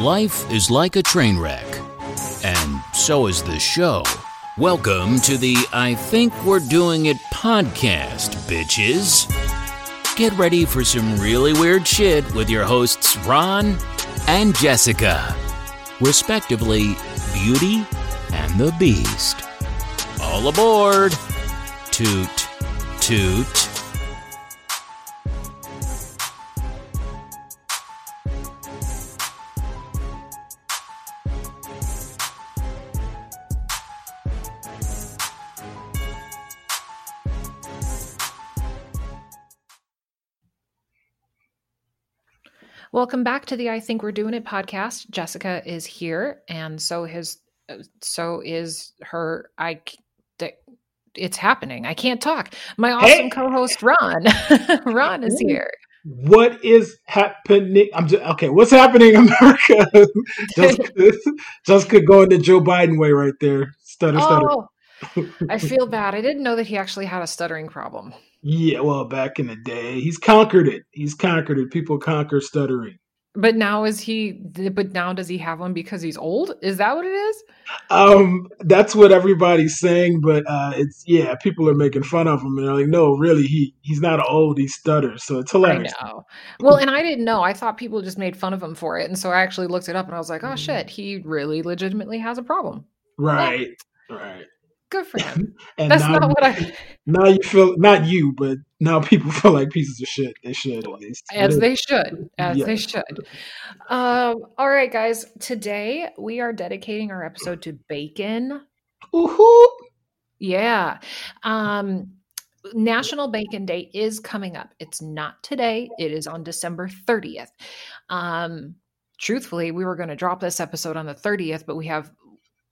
Life is like a train wreck, and so is this show. Welcome to the I Think We're Doing It podcast, bitches. Get ready for some really weird shit with your hosts, Ron and Jessica, respectively, Beauty and the Beast. All aboard! Toot, toot. Welcome back to the I Think We're Doing It podcast. Jessica is here, and so his, so is her. I, it's happening. I can't talk. My awesome Hey. co-host Ron. Ron is here. What is happening? I'm just okay. What's happening, America? Jessica, Jessica going the Joe Biden way right there. Stutter, stutter. Oh, I feel bad. I didn't know that he actually had a stuttering problem. Yeah, well, back in the day, he's conquered it. He's conquered it. People conquer stuttering. But now is he? But now does he have one because he's old? Is that what it is? Um, that's what everybody's saying, but uh, it's yeah, people are making fun of him, and they're like, no, really, he he's not old. He stutters, so it's hilarious. I know. Well, and I didn't know. I thought people just made fun of him for it, and so I actually looked it up, and I was like, oh shit, he really legitimately has a problem. Right, right. Good for him. And That's not what I. now you feel not you, but now people feel like pieces of shit. They should at least. as they should as Yeah. they should um all right guys today we are dedicating our episode to bacon Woohoo! yeah um national bacon day is coming up it's not today it is on december 30th um truthfully we were going to drop this episode on the 30th but we have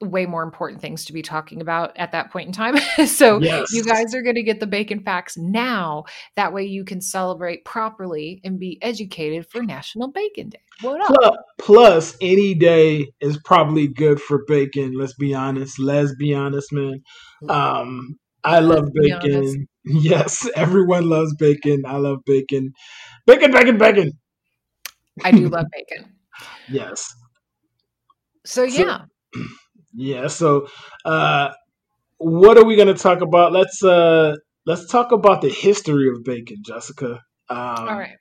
way more important things to be talking about at that point in time so Yes. you guys are going to get the bacon facts now that way you can celebrate properly and be educated for national bacon day what up Plus, plus, any day is probably good for bacon. Let's be honest. Let's be honest, man. Um, I love honest. bacon. Yes, everyone loves bacon. I love bacon. Bacon, bacon, bacon. i do love bacon Yes. so So- yeah. So, uh, what are we going to talk about? Let's uh, let's talk about the history of bacon, Jessica. Um, all right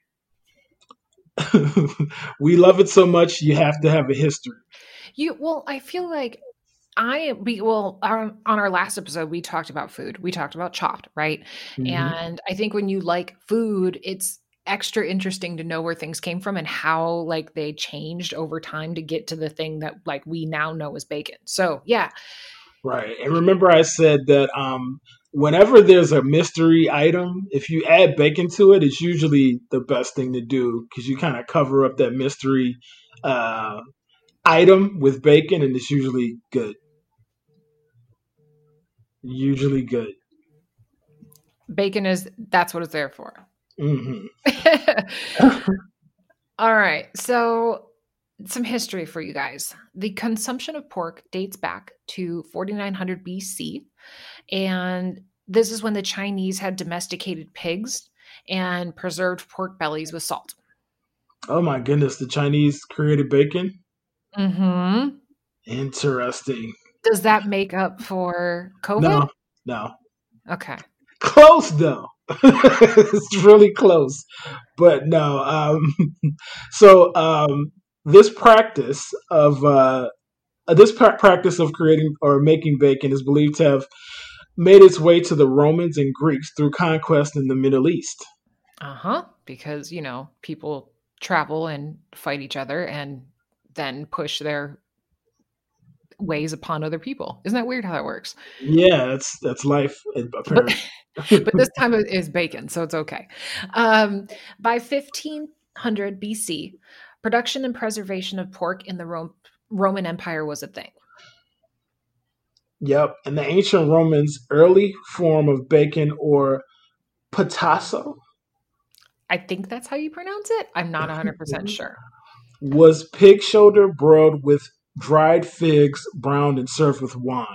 we love it so much. You have to have a history. You well, I feel like I we well on, on our last episode we talked about food. We talked about chopped, right? Mhm. And I think when you like food, it's extra interesting to know where things came from and how like they changed over time to get to the thing that like we now know as bacon. So yeah, Right. And remember, I said that um, whenever there's a mystery item, if you add bacon to it, it's usually the best thing to do because you kind of cover up that mystery uh, item with bacon, and it's usually good. Usually good. bacon is that's what it's there for. Hmm All right. So, some history for you guys. The consumption of pork dates back to 4900 BC. And this is when the Chinese had domesticated pigs and preserved pork bellies with salt. Oh my goodness, the Chinese created bacon. Mm-hmm. Interesting. Does that make up for COVID? No, no, Okay. close though. it's really close, but no. Um, so um, this practice of uh, this pra- practice of creating or making bacon is believed to have made its way to the Romans and Greeks through conquest in the Middle East. Uh huh. Because, you know, people travel and fight each other and then push their ways upon other people. Isn't that weird how that works? Yeah, that's that's life. Apparently. but this time it is bacon, so it's okay. Um, by 1500 BC, production and preservation of pork in the Roman Empire was a thing. Yep, and the ancient Romans' early form of bacon or patasso I think that's how you pronounce it. I'm not 100% sure. was pig shoulder broiled with dried figs, browned and served with wine.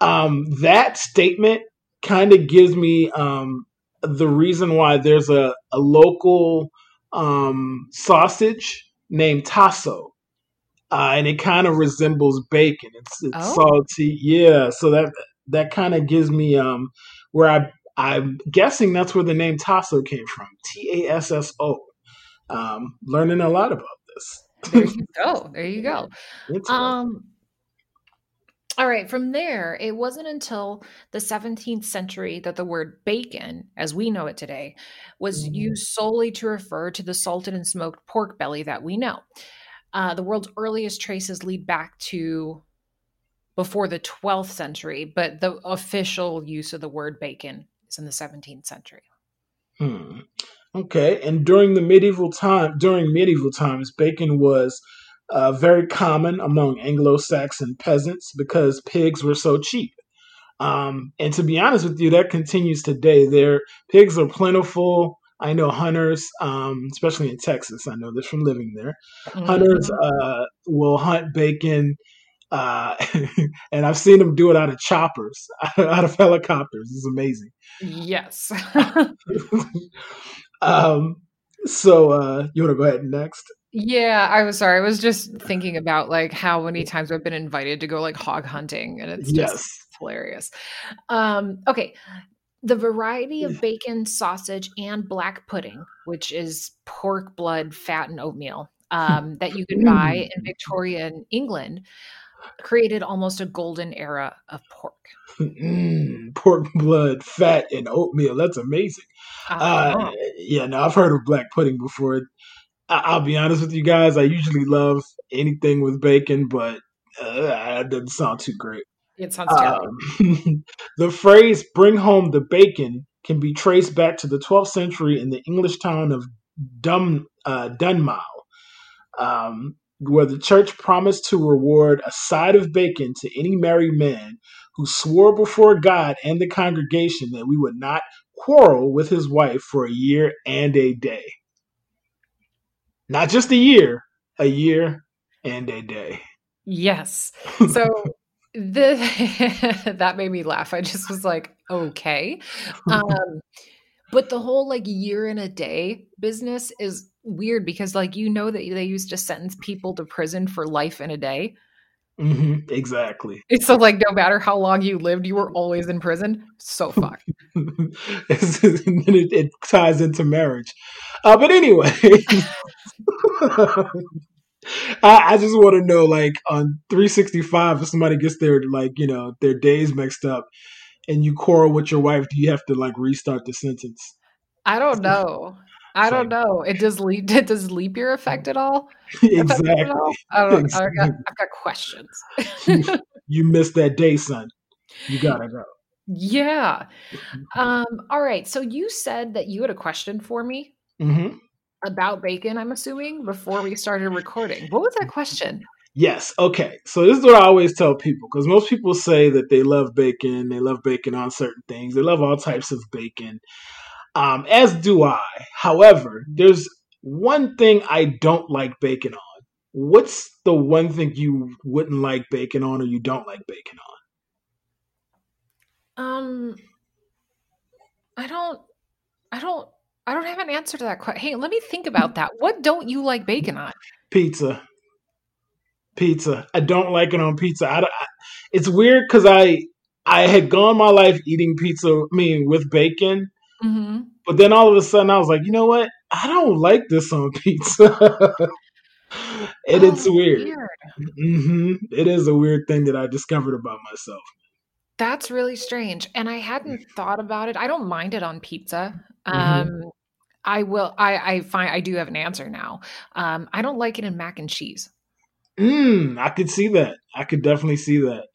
Um, that statement kind of gives me um, the reason why there's a, a local um, sausage named tasso. uh, and it kind of resembles bacon. It's it's Oh. salty, yeah. So that that kind of gives me um where I I'm guessing that's where the name Tasso came from. T A S S O. Um, learning a lot about this. There you go. There you go. Um, all right, from there, it wasn't until the 17th century that the word bacon, as we know it today, was Mhm. used solely to refer to the salted and smoked pork belly that we know. Uh, the world's earliest traces lead back to before the 12th century, but the official use of the word bacon is in the 17th century. Hmm. Okay, and during the medieval time, during medieval times, bacon was uh, very common among Anglo-Saxon peasants because pigs were so cheap. Um, and to be honest with you, that continues today. Their pigs are plentiful. I know hunters, um, especially in Texas. I know this from living there. Hunters Mhm. uh, will hunt bacon, uh, and I've seen them do it out of choppers, out of helicopters. It's amazing. Yes. um, so uh, you want to go ahead next? Yeah, I was sorry. I was just thinking about like how many times I've been invited to go like hog hunting and it's just Yes. hilarious. Um, okay. The variety of bacon, sausage, and black pudding, which is pork blood, fat, and oatmeal, um, that you can buy in Victorian England, created almost a golden era of pork. Mm, pork blood, fat, and oatmeal. That's amazing. Uh, yeah, no, I've heard of black pudding before. I- I'll be honest with you guys. I usually love anything with bacon, but uh, that doesn't sound too great. It sounds terrible. Um, the phrase "bring home the bacon" can be traced back to the 12th century in the English town of Dun, uh, Dunmow, um, where the church promised to reward a side of bacon to any married man who swore before God and the congregation that we would not quarrel with his wife for a year and a day. Not just a year, a year and a day. Yes. So the that made me laugh. I just was like, okay. Um but the whole like year and a day business is weird because like you know that they used to sentence people to prison for life in a day. hmm exactly. It's so like no matter how long you lived, you were always in prison. So fucked. It's- and then it, it ties into marriage. Uh, but anyway, I, I just want to know, like on 365, if somebody gets their like you know their days mixed up, and you quarrel with your wife, do you have to like restart the sentence? I don't know. I don't like- know. It does leap does leap year affect at all? It at exactly. all? I don't I got, Exactly. I've got questions. You missed that day, son. You gotta go. Yeah. Um, all right. So you said that you had a question for me hmm about bacon, I'm assuming, before we started recording. What was that question? Yes. Okay. So this is what I always tell people because most people say that they love bacon. They love bacon on certain things. They love all types of bacon, um, as do I. However, there's one thing I don't like bacon on. What's the one thing you wouldn't like bacon on, or you don't like bacon on? Um I don't I don't I don't have an answer to that question. Hey, let me think about that. What don't you like bacon on? Pizza. Pizza. I don't like it on pizza. I, I- it's weird because I I had gone my life eating pizza. I mean, with bacon. Mm-hmm. But then all of a sudden, I was like, you know what? I don't like this on pizza. and it's Oh, weird. hmm It is a weird thing that I discovered about myself. That's really strange. And I hadn't thought about it. I don't mind it on pizza. Mhm. Um I will I I find I do have an answer now. Um I don't like it in mac and cheese. Mm, I could see that. I could definitely see that.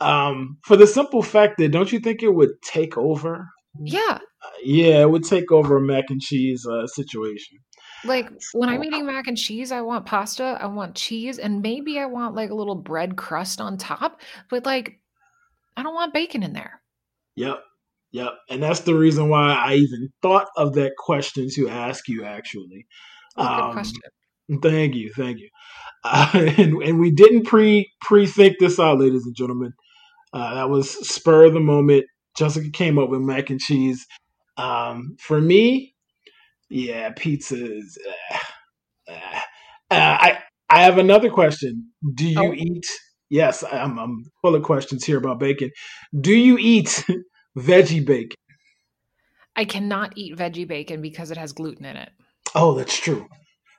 Um, for the simple fact that don't you think it would take over? Yeah. Yeah, it would take over a mac and cheese uh, situation. Like when I'm eating mac and cheese, I want pasta, I want cheese, and maybe I want like a little bread crust on top, but like I don't want bacon in there. Yep. Yep. And that's the reason why I even thought of that question to ask you, actually. Oh, good Um, question. Thank you, thank you. Uh, and and we didn't pre pre think this out, ladies and gentlemen. Uh, that was spur of the moment. Jessica came up with mac and cheese. Um, for me, yeah, pizza is. Uh, uh, uh, I I have another question. Do you Oh. eat? Yes, I'm, I'm full of questions here about bacon. Do you eat veggie bacon? I cannot eat veggie bacon because it has gluten in it. Oh, that's true.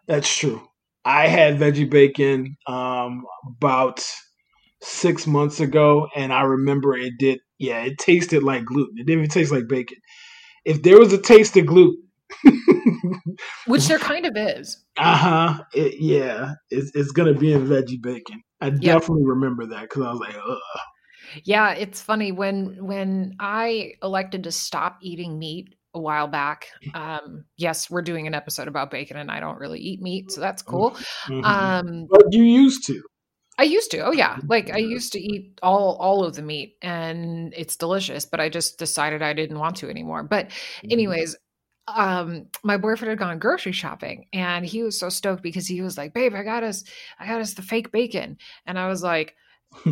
That's true. I had veggie bacon um, about six months ago, and I remember it did. Yeah, it tasted like gluten. It didn't even taste like bacon. If there was a taste of gluten, Which there kind of is. uh huh, it, yeah, it's, it's gonna be in veggie bacon. I definitely remember that because I was like, Ugh. Yeah, it's funny when when I elected to stop eating meat a while back. Um, yes, we're doing an episode about bacon, and I don't really eat meat, so that's cool. Mhm. Um, but you used to. I used to. Oh yeah, like I used to eat all all of the meat, and it's delicious. But I just decided I didn't want to anymore. But Mm-hmm. anyways, um, my boyfriend had gone grocery shopping, and he was so stoked because he was like, "Babe, I got us, I got us the fake bacon," and I was like.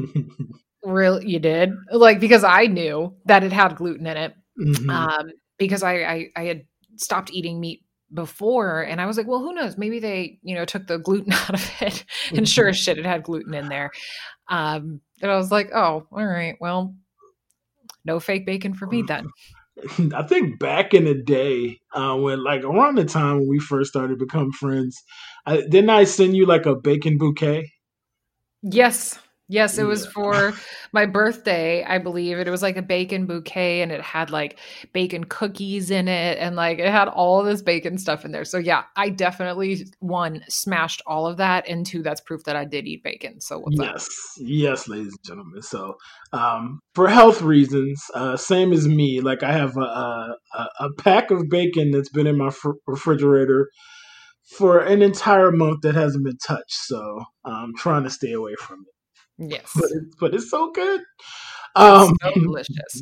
Really, you did? Like because I knew that it had gluten in it. Mhm. Um, because I, I I had stopped eating meat before, and I was like, well, who knows? Maybe they you know took the gluten out of it, and sure as shit, it had gluten in there. Um, and I was like, oh, all right, well, no fake bacon for me then. I think back in the day, uh, when like around the time when we first started to become friends, I, didn't I send you like a bacon bouquet? Yes. Yes, it was for my birthday, I believe. And it was like a bacon bouquet and it had like bacon cookies in it and like it had all this bacon stuff in there. So yeah, I definitely one smashed all of that and two that's proof that I did eat bacon. So? Yes, yes, ladies and gentlemen. So, um, for health reasons, uh, same as me, like I have a, a, a- a pack of bacon that's been in my fr- refrigerator for an entire month that hasn't been touched. So I'm trying to stay away from it. Yes. But, it, but it's so good. Um, so delicious.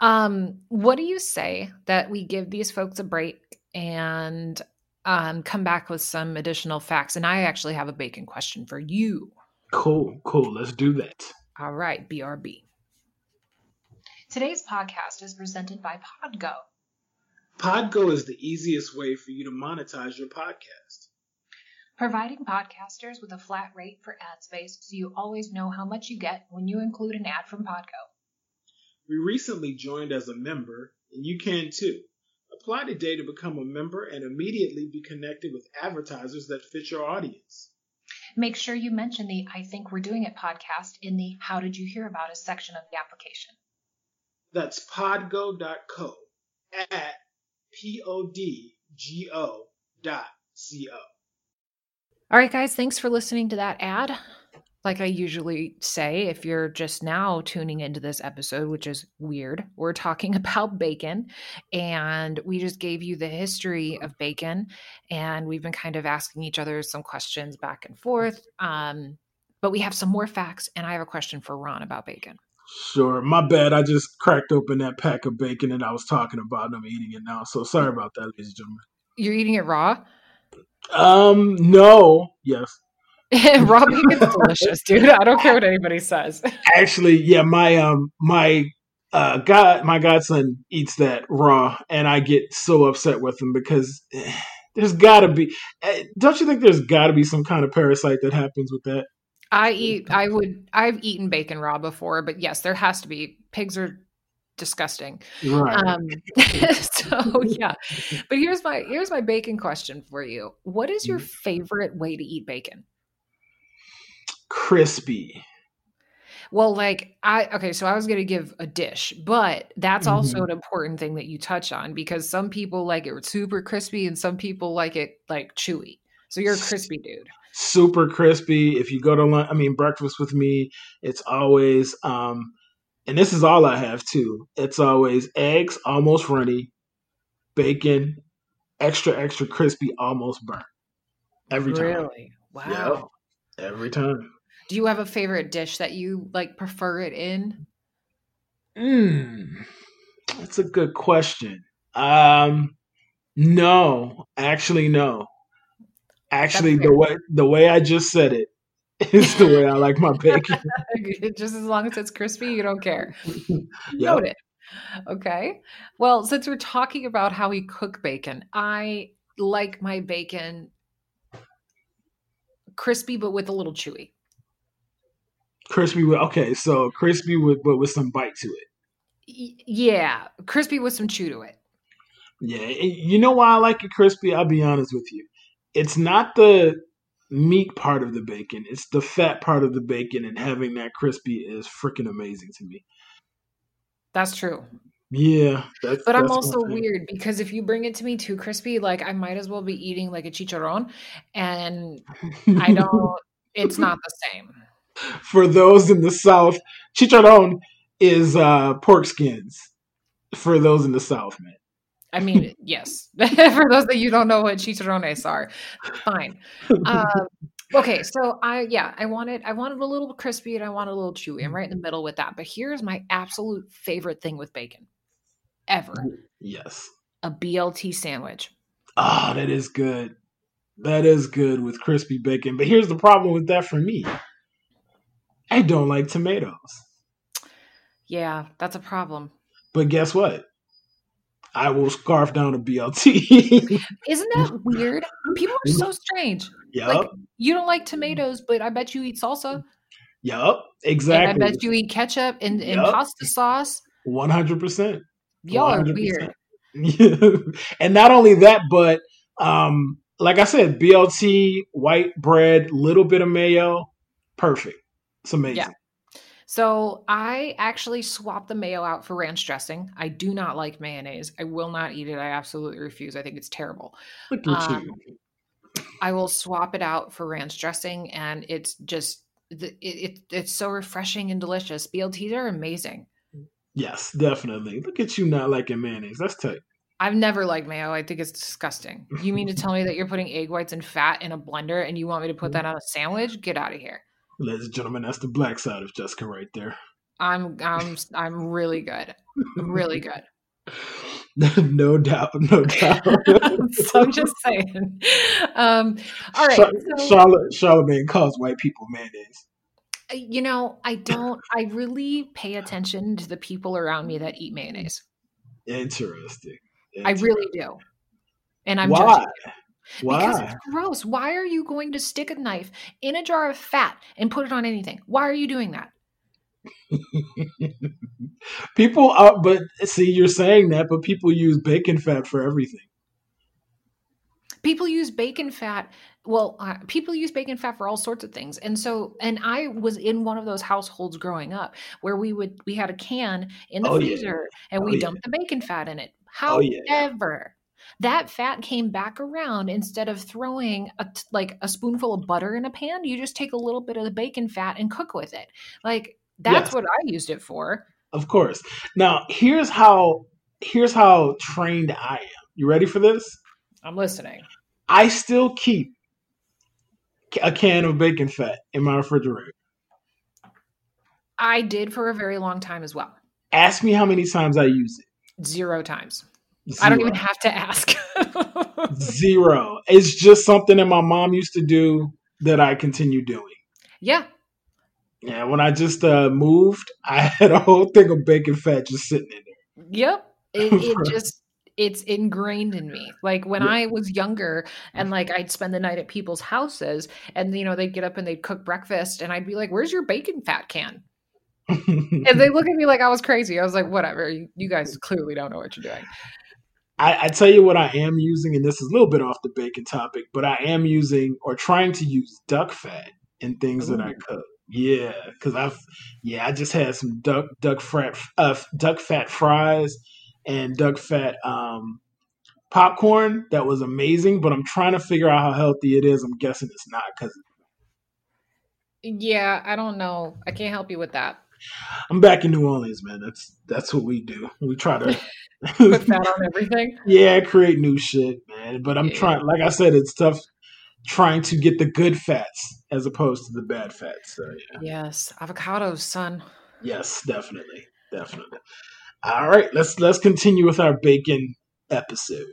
Um, what do you say that we give these folks a break and um, come back with some additional facts? And I actually have a bacon question for you. cool, cool. Let's do that. All right, BRB. Today's podcast is presented by Podgo. Podgo is the easiest way for you to monetize your podcast. Providing podcasters with a flat rate for ad space so you always know how much you get when you include an ad from Podgo. We recently joined as a member, and you can too. Apply today to become a member and immediately be connected with advertisers that fit your audience. Make sure you mention the I Think We're Doing It podcast in the How Did You Hear About Us section of the application. That's podgo.co at P-O-D-G-O dot C-O. All right, guys, thanks for listening to that ad. Like I usually say, if you're just now tuning into this episode, which is weird, we're talking about bacon. And we just gave you the history of bacon. And we've been kind of asking each other some questions back and forth. Um, but we have some more facts. And I have a question for Ron about bacon. Sure, my bad. I just cracked open that pack of bacon and I was talking about and I'm eating it now. So sorry about that, ladies and gentlemen. You're eating it raw? Um, no. Yes. raw bacon's delicious, dude. I don't care what anybody says. Actually, yeah, my um my uh god my godson eats that raw and I get so upset with him because there's got to be eh, don't you think there's got to be some kind of parasite that happens with that? I eat. I would. I've eaten bacon raw before, but yes, there has to be. Pigs are disgusting. Right. Um, so yeah, but here's my here's my bacon question for you. What is your favorite way to eat bacon? Crispy. Well, like I okay, so I was gonna give a dish, but that's also an important thing that you touch on because some people like it super crispy and some people like it like chewy. So you're a crispy dude. Super crispy. If you go to lunch, I mean breakfast with me, it's always um and this is all I have too. It's always eggs almost runny, bacon extra extra crispy almost burnt. Every time. Really? Wow. Every time. Do you have a favorite dish that you like prefer it in? Mm, that's a good question. Um, no, actually, no. Actually, the way the way I just said it is the way I like my bacon. Just as long as it's crispy, you don't care. Yep. Noted. Okay. Well, since we're talking about how we cook bacon, I like my bacon crispy but with a little chewy. Crispy with okay, so crispy with but with some bite to it. Y- yeah, crispy with some chew to it. Yeah, you know why I like it crispy? I'll be honest with you. It's not the meat part of the bacon; it's the fat part of the bacon, and having that crispy is freaking amazing to me. That's true. Yeah, that's, but I'm also weird because if you bring it to me too crispy, like I might as well be eating like a chicharron, and I don't. it's not the same. For those in the south, chicharron is uh, pork skins. For those in the south, man. I mean, yes. For those that you don't know what chicharrones are, fine. Um, okay, so I yeah, I wanted I wanted a little crispy and I wanted a little chewy. I'm right in the middle with that. But here's my absolute favorite thing with bacon, ever. Yes. A BLT sandwich. Ah, oh, that is good. That is good with crispy bacon. But here's the problem with that for me. I don't like tomatoes. Yeah, that's a problem. But guess what? I will scarf down a BLT. Isn't that weird? People are so strange. Yep. Like you don't like tomatoes, but I bet you eat salsa. Yep, exactly. And I bet you eat ketchup and, and pasta sauce. One hundred percent. Y'all are weird. and not only that, but um, like I said, BLT, white bread, little bit of mayo, perfect. It's amazing. Yeah. So I actually swapped the mayo out for ranch dressing. I do not like mayonnaise. I will not eat it. I absolutely refuse. I think it's terrible. Um, I will swap it out for ranch dressing, and it's just it, it, it's so refreshing and delicious. BLTs are amazing. Yes, definitely. Look at you not liking mayonnaise. That's tight. I've never liked mayo. I think it's disgusting. You mean to tell me that you're putting egg whites and fat in a blender and you want me to put that on a sandwich? Get out of here. Ladies and gentlemen, that's the black side of Jessica right there. I'm I'm I'm really good. Really good. no doubt, no doubt. so I'm just saying. Um, all right. So, Charlotte Charlamagne calls white people mayonnaise. Uh, you know, I don't. I really pay attention to the people around me that eat mayonnaise. Interesting. Interesting. I really do. And I'm why? Judging. Why? Because it's gross. Why are you going to stick a knife in a jar of fat and put it on anything? Why are you doing that? people are, but see, you're saying that, but people use bacon fat for everything. People use bacon fat. Well, uh, people use bacon fat for all sorts of things, and so, and I was in one of those households growing up where we would we had a can in the oh, freezer yeah. and we oh, dumped yeah. the bacon fat in it. Oh, However, that fat came back around instead of throwing a, like a spoonful of butter in a pan you just take a little bit of the bacon fat and cook with it like that's Yes. what i used it for Of course. Now, here's how here's how trained I am. You ready for this? i'm listening I still keep a can of bacon fat in my refrigerator. i did for a very long time as well Ask me how many times I use it. zero times Zero. i don't even have to ask Zero. It's just something that my mom used to do that I continue doing. yeah Yeah, when I just uh, moved, I had a whole thing of bacon fat just sitting in there. Yep. It, it just it's ingrained in me. Like when Yeah. I was younger and like I'd spend the night at people's houses and you know they'd get up and they'd cook breakfast and I'd be like, "Where's your bacon fat can?" And they look at me like I was crazy. I was like, "Whatever. You, you guys clearly don't know what you're doing." I, I tell you what I am using, and this is a little bit off the bacon topic, but I am using or trying to use duck fat in things that I cook. Yeah, because I've yeah I just had some duck duck fat uh, duck fat fries and duck fat um, popcorn that was amazing, but I'm trying to figure out how healthy it is. I'm guessing it's not because Yeah, I don't know. I can't help you with that. I'm back in New Orleans, man. That's that's what we do. We try to Put fat on everything. yeah create new shit, man. But I'm Yeah. trying. Like I said, it's tough trying to get the good fats as opposed to the bad fats. So yeah. Yes, avocados, son. Yes, definitely, definitely. All right, let's let's continue with our bacon episode.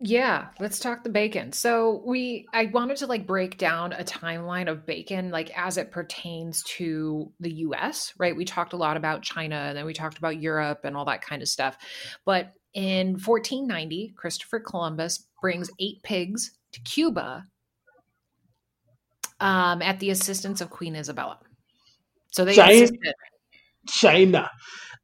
Yeah, let's talk the bacon. So we I wanted to like break down a timeline of bacon like as it pertains to the US, right? We talked a lot about China and then we talked about Europe and all that kind of stuff. But in 1490, Christopher Columbus brings 8 pigs to Cuba um, at the assistance of Queen Isabella. So they China. insisted. China.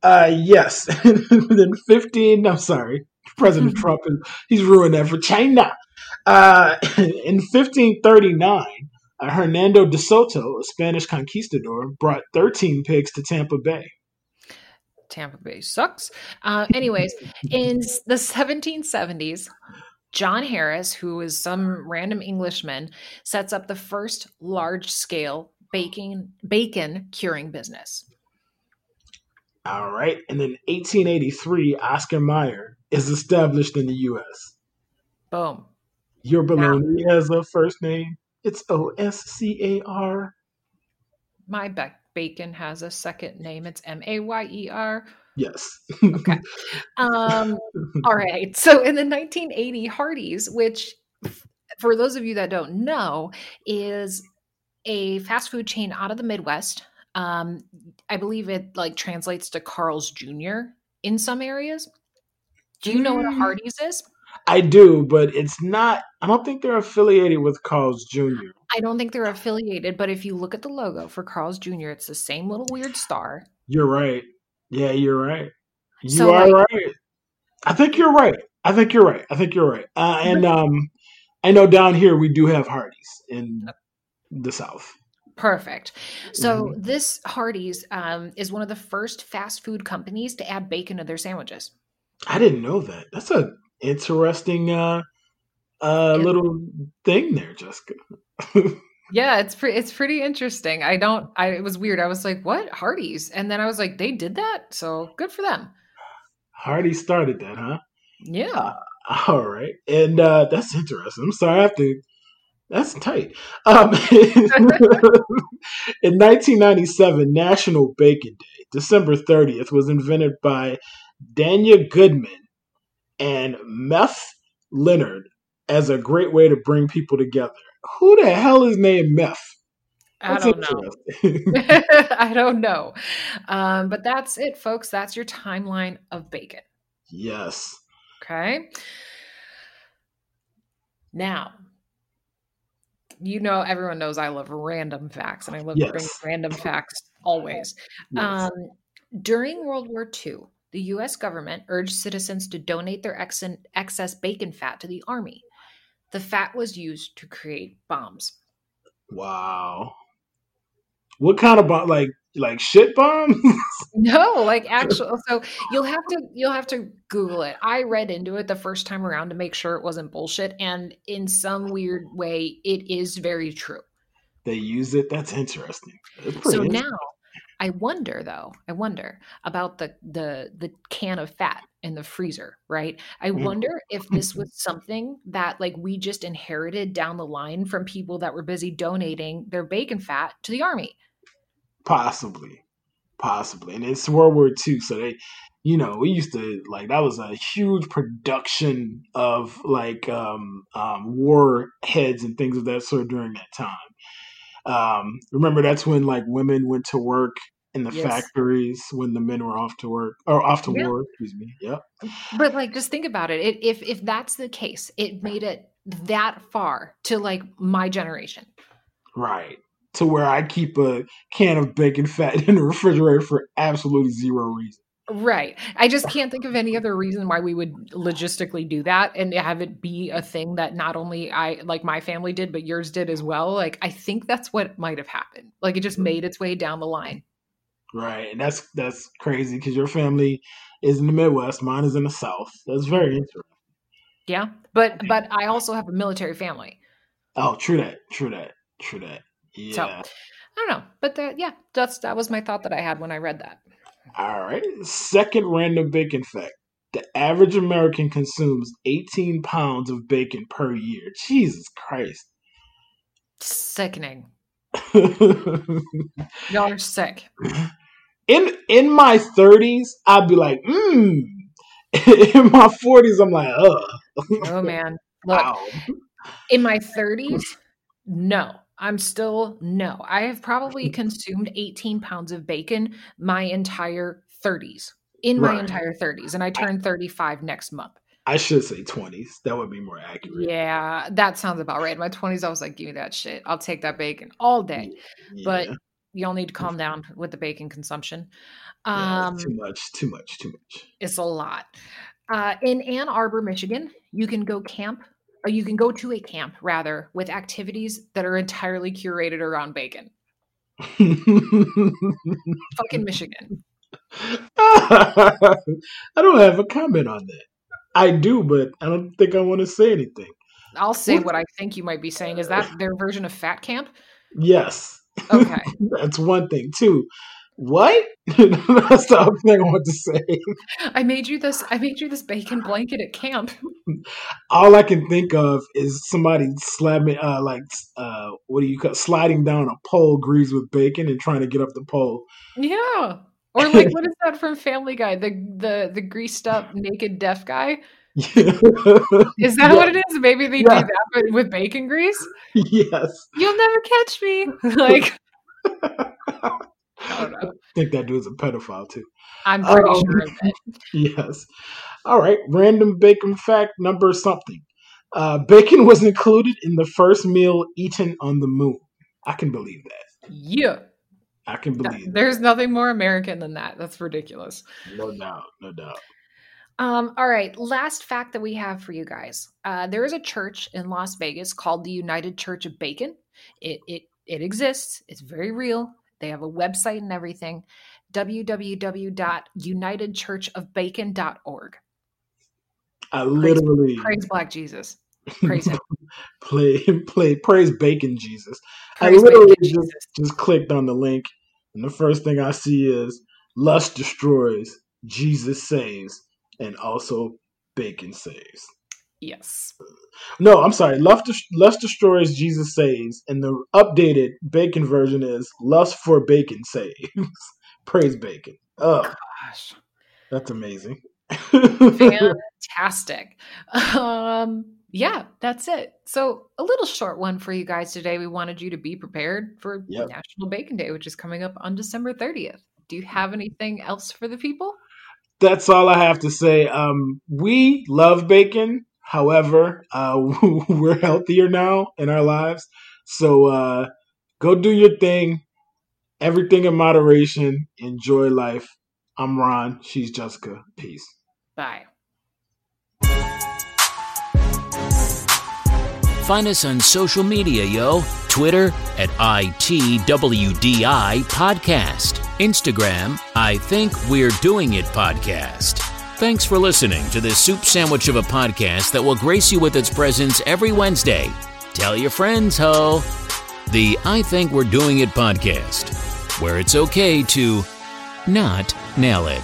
Uh, yes. then 15, I'm sorry, President Trump, is, he's ruined that for China. Uh, in 1539, uh, Hernando de Soto, a Spanish conquistador, brought 13 pigs to Tampa Bay. Tampa Bay sucks. Uh, anyways, in the 1770s, John Harris, who is some random Englishman, sets up the first large scale baking bacon curing business. All right. And then 1883, Oscar Mayer is established in the U.S. Boom. Your bologna has a first name. It's O S C A R. My ba- bacon has a second name. It's M A Y E R. Yes. Okay. Um, all right. So in the 1980 Hardee's, which for those of you that don't know, is a fast food chain out of the Midwest. Um, I believe it like translates to Carl's Jr. in some areas. Do you know what a Mm. Hardee's is? I do, but it's not. I don't think they're affiliated with Carl's Jr. I don't think they're affiliated, but if you look at the logo for Carl's Jr., it's the same little weird star. You're right. Yeah, you're right. You So, are like- right. I think you're right. I think you're right. I think you're right. Uh, and um, I know down here we do have Hardee's in the South. Perfect. So Mhm. this Hardee's um, is one of the first fast food companies to add bacon to their sandwiches. I didn't know that. That's a interesting uh, uh, Yeah. little thing there, Jessica. Yeah, it's pretty. It's pretty interesting. I don't. I it was weird. I was like, "What Hardee's?" And then I was like, "They did that, so good for them." Hardy started that, huh? Yeah. All right, and uh, that's interesting. I'm sorry, I have to. That's tight. Um, in 1997, National Bacon Day, December 30th, was invented by Danya Goodman and Meth Leonard as a great way to bring people together. Who the hell is named Meth? I don't know. I don't know. Um, but that's it, folks. That's your timeline of bacon. yes. Okay. Now, you know, everyone knows I love random facts, and I love Yes. random facts always. yes. Um, during World War II, the US government urged citizens to donate their ex- excess bacon fat to the army. The fat was used to create bombs. wow. What kind of bomb? Like like shit bombs? No, like actual. So you'll have to you'll have to Google it. I read into it the first time around to make sure it wasn't bullshit, and in some weird way, it is very true. they use it. That's interesting. So now, I wonder though. I wonder about the the the can of fat in the freezer, right? I Mhm. wonder if this was something that like we just inherited down the line from people that were busy donating their bacon fat to the army. Possibly, possibly, and it's World War II, so they, you know, we used to like that was a huge production of like um, um, war heads and things of that sort during that time. Um, remember, that's when like women went to work in the Yes. factories when the men were off to work or off to Yeah. war. Excuse me. Yep. But like, just think about it. it. If if that's the case, it made it that far to like my generation. Right. To where I keep a can of bacon fat in the refrigerator for absolutely zero reason. Right. I just can't think of any other reason why we would logistically do that and have it be a thing that not only I like my family did, but yours did as well. Like I think that's what might have happened. Like it just mm. made its way down the line. Right. And that's that's crazy because your family is in the Midwest, mine is in the South. That's very mm-hmm. interesting. Yeah. But but I also have a military family. Oh, true that. True that. True that. Yeah. So I don't know. But that yeah, that's that was my thought that I had when I read that. All right. Second random bacon fact. The average American consumes 18 pounds of bacon per year. Jesus Christ. Sickening. Y'all are sick. in in my 30s, I'd be like, mmm. In my 40s, I'm like, ugh. Oh man. Look, Wow. in my 30s no i'm still no i have probably consumed 18 pounds of bacon my entire 30s in my Right. entire 30s and i turn 35 next month I should say 20s. That would be more accurate. Yeah, that sounds about right. In my 20s, I was like, give me that shit. I'll take that bacon all day. Yeah. But y'all need to calm down with the bacon consumption. Yeah, Um, too much, too much, too much. it's a lot. Uh, in Ann Arbor, Michigan, you can go camp, or you can go to a camp rather, with activities that are entirely curated around bacon. Fucking Michigan. I don't have a comment on that. I do, but I don't think I want to say anything. I'll say What? what I think you might be saying. Is that their version of fat camp? Yes, Okay. that's one thing. Two, what? that's the other thing I want to say. I made you this. I made you this bacon blanket at camp. All I can think of is somebody slamming, uh, like, uh, what do you call sliding down a pole greased with bacon and trying to get up the pole. Yeah. Or like, what is that from Family Guy? The the the greased up naked deaf guy. Is that Yeah. what it is? Maybe they Yeah. do that but with bacon grease. yes. You'll never catch me. like, I don't know. I think that dude's a pedophile too. I'm pretty Um, sure of it. Yes. All right. Random bacon fact number something. Uh, bacon was included in the first meal eaten on the moon. I can believe that. Yeah. I can That- believe that. There's nothing more American than that. That's ridiculous. No doubt. No doubt. Um, all right, last fact that we have for you guys. Uh, there is a church in Las Vegas called the United Church of Bacon. It it it exists. It's very real. They have a website and everything. www.unitedchurchofbacon.org. I literally Praise Black Jesus. Praise him. play play praise bacon Jesus. I literally just, just clicked on the link, and the first thing I see is lust destroys, Jesus saves, and also bacon saves. Yes. No, I'm sorry. Lust, lust destroys, Jesus saves, and the updated bacon version is lust for bacon saves. Praise bacon. Oh, Gosh. that's amazing. Fantastic. Um, yeah, that's it. So a little short one for you guys today. We wanted you to be prepared for Yep. National Bacon Day, which is coming up on December 30th. Do you have anything else for the people? that's all I have to say. Um, we love bacon. However, uh, we're healthier now in our lives. So uh, go do your thing. Everything in moderation. Enjoy life. I'm Ron. She's Jessica. Peace. Bye. Find us on social media, yo. Twitter at ITWDI Podcast. Instagram, I Think We're Doing It Podcast. Thanks for listening to this soup sandwich of a podcast that will grace you with its presence every Wednesday. Tell your friends, ho. The I Think We're Doing It Podcast, where it's okay to not nail it.